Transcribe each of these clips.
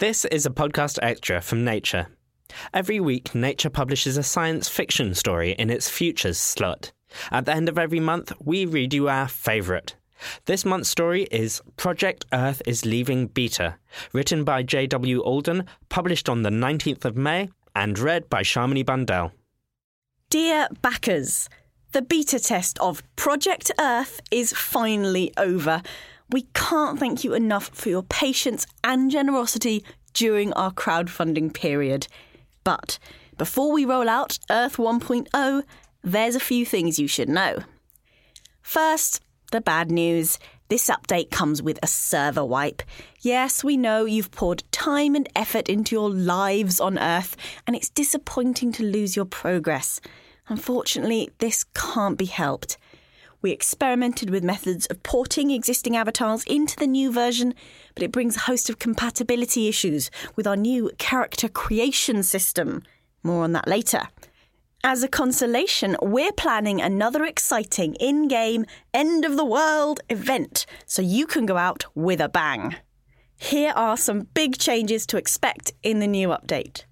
This is a podcast extra from Nature. Every week, Nature publishes a science fiction story in its Futures slot. At the end of every month, we read you our favourite. This month's story is Project Earth is Leaving Beta, written by J.W. Alden, published on the 19th of May, and read by Shamini Bundell. Dear backers, the beta test of Project Earth is finally over. We can't thank you enough for your patience and generosity during our crowdfunding period. But before we roll out Earth 1.0, there's a few things you should know. First, the bad news. This update comes with a server wipe. Yes, we know you've poured time and effort into your lives on Earth, and it's disappointing to lose your progress. Unfortunately, this can't be helped. We experimented with methods of porting existing avatars into the new version, but it brings a host of compatibility issues with our new character creation system. More on that later. As a consolation, we're planning another exciting in game, end of the world event so you can go out with a bang. Here are some big changes to expect in the new update.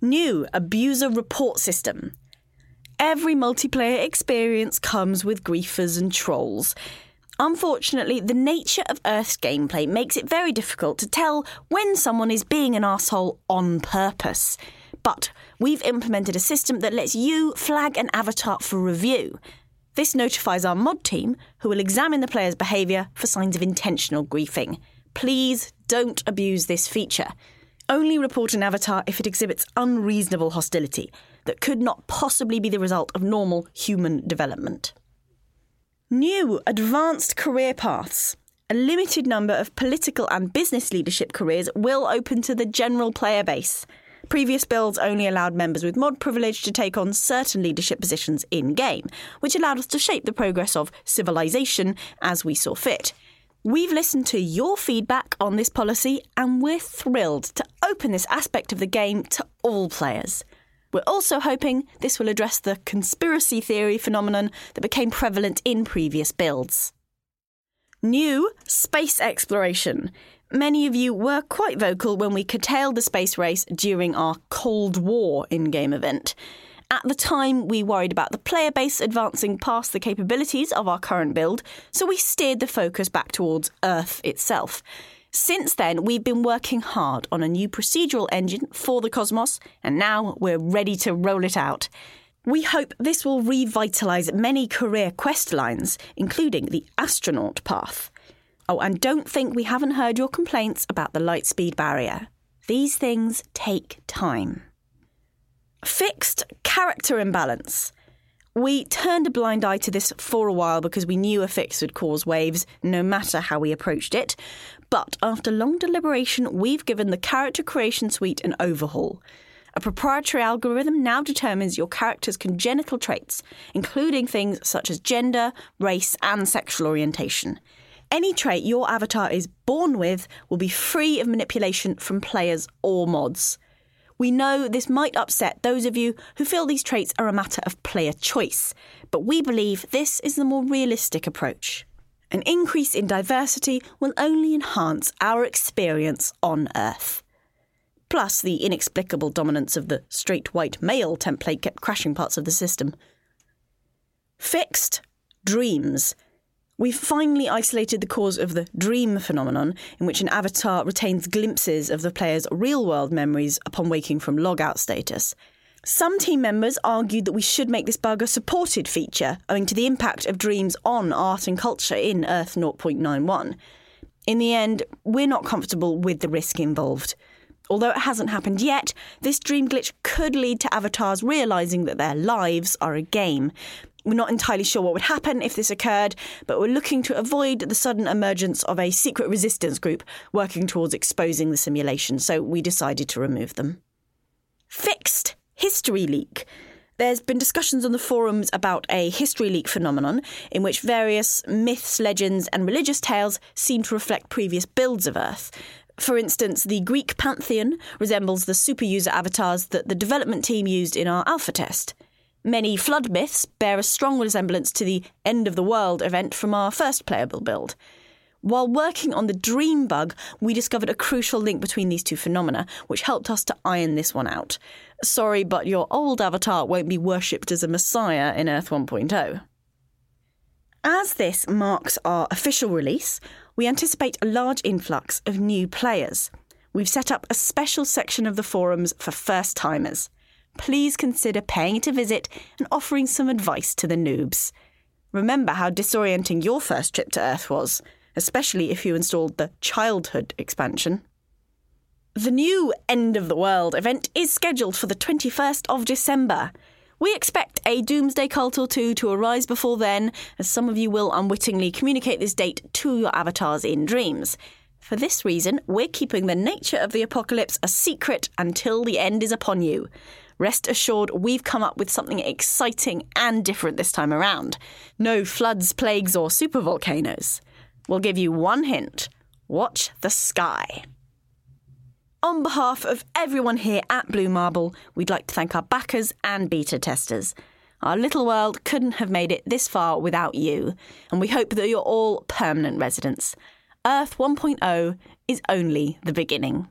New abuser report system. Every multiplayer experience comes with griefers and trolls. Unfortunately, the nature of Earth's gameplay makes it very difficult to tell when someone is being an asshole on purpose. But we've implemented a system that lets you flag an avatar for review. This notifies our mod team, who will examine the player's behaviour for signs of intentional griefing. Please don't abuse this feature. Only report an avatar if it exhibits unreasonable hostility that could not possibly be the result of normal human development. New advanced career paths. A limited number of political and business leadership careers will open to the general player base. Previous builds only allowed members with mod privilege to take on certain leadership positions in game, which allowed us to shape the progress of civilization as we saw fit. We've listened to your feedback on this policy and we're thrilled to open this aspect of the game to all players. We're also hoping this will address the conspiracy theory phenomenon that became prevalent in previous builds. New space exploration. Many of you were quite vocal when we curtailed the space race during our Cold War in game event. At the time, we worried about the player base advancing past the capabilities of our current build, so we steered the focus back towards Earth itself. Since then, we've been working hard on a new procedural engine for the Cosmos, and now we're ready to roll it out. We hope this will revitalise many career quest lines, including the astronaut path. Oh, and don't think we haven't heard your complaints about the light speed barrier. These things take time. Fixed character imbalance. We turned a blind eye to this for a while because we knew a fix would cause waves, no matter how we approached it. But after long deliberation, we've given the character creation suite an overhaul. A proprietary algorithm now determines your character's congenital traits, including things such as gender, race, and sexual orientation. Any trait your avatar is born with will be free of manipulation from players or mods. We know this might upset those of you who feel these traits are a matter of player choice, but we believe this is the more realistic approach. An increase in diversity will only enhance our experience on Earth. Plus, the inexplicable dominance of the straight white male template kept crashing parts of the system. Fixed dreams. We've finally isolated the cause of the dream phenomenon, in which an avatar retains glimpses of the player's real world memories upon waking from logout status. Some team members argued that we should make this bug a supported feature, owing to the impact of dreams on art and culture in Earth 0.91. In the end, we're not comfortable with the risk involved. Although it hasn't happened yet, this dream glitch could lead to avatars realising that their lives are a game, we're not entirely sure what would happen if this occurred, but we're looking to avoid the sudden emergence of a secret resistance group working towards exposing the simulation, so we decided to remove them. Fixed history leak. There's been discussions on the forums about a history leak phenomenon in which various myths, legends, and religious tales seem to reflect previous builds of Earth. For instance, the Greek pantheon resembles the super user avatars that the development team used in our alpha test. Many flood myths bear a strong resemblance to the end of the world event from our first playable build. While working on the dream bug, we discovered a crucial link between these two phenomena, which helped us to iron this one out. Sorry, but your old avatar won't be worshipped as a messiah in Earth 1.0. As this marks our official release, we anticipate a large influx of new players. We've set up a special section of the forums for first timers. Please consider paying it a visit and offering some advice to the noobs. Remember how disorienting your first trip to Earth was, especially if you installed the Childhood expansion. The new End of the World event is scheduled for the 21st of December. We expect a Doomsday Cult or two to arise before then, as some of you will unwittingly communicate this date to your avatars in dreams. For this reason, we're keeping the nature of the apocalypse a secret until the end is upon you. Rest assured, we've come up with something exciting and different this time around. No floods, plagues, or supervolcanoes. We'll give you one hint watch the sky. On behalf of everyone here at Blue Marble, we'd like to thank our backers and beta testers. Our little world couldn't have made it this far without you, and we hope that you're all permanent residents. Earth 1.0 is only the beginning.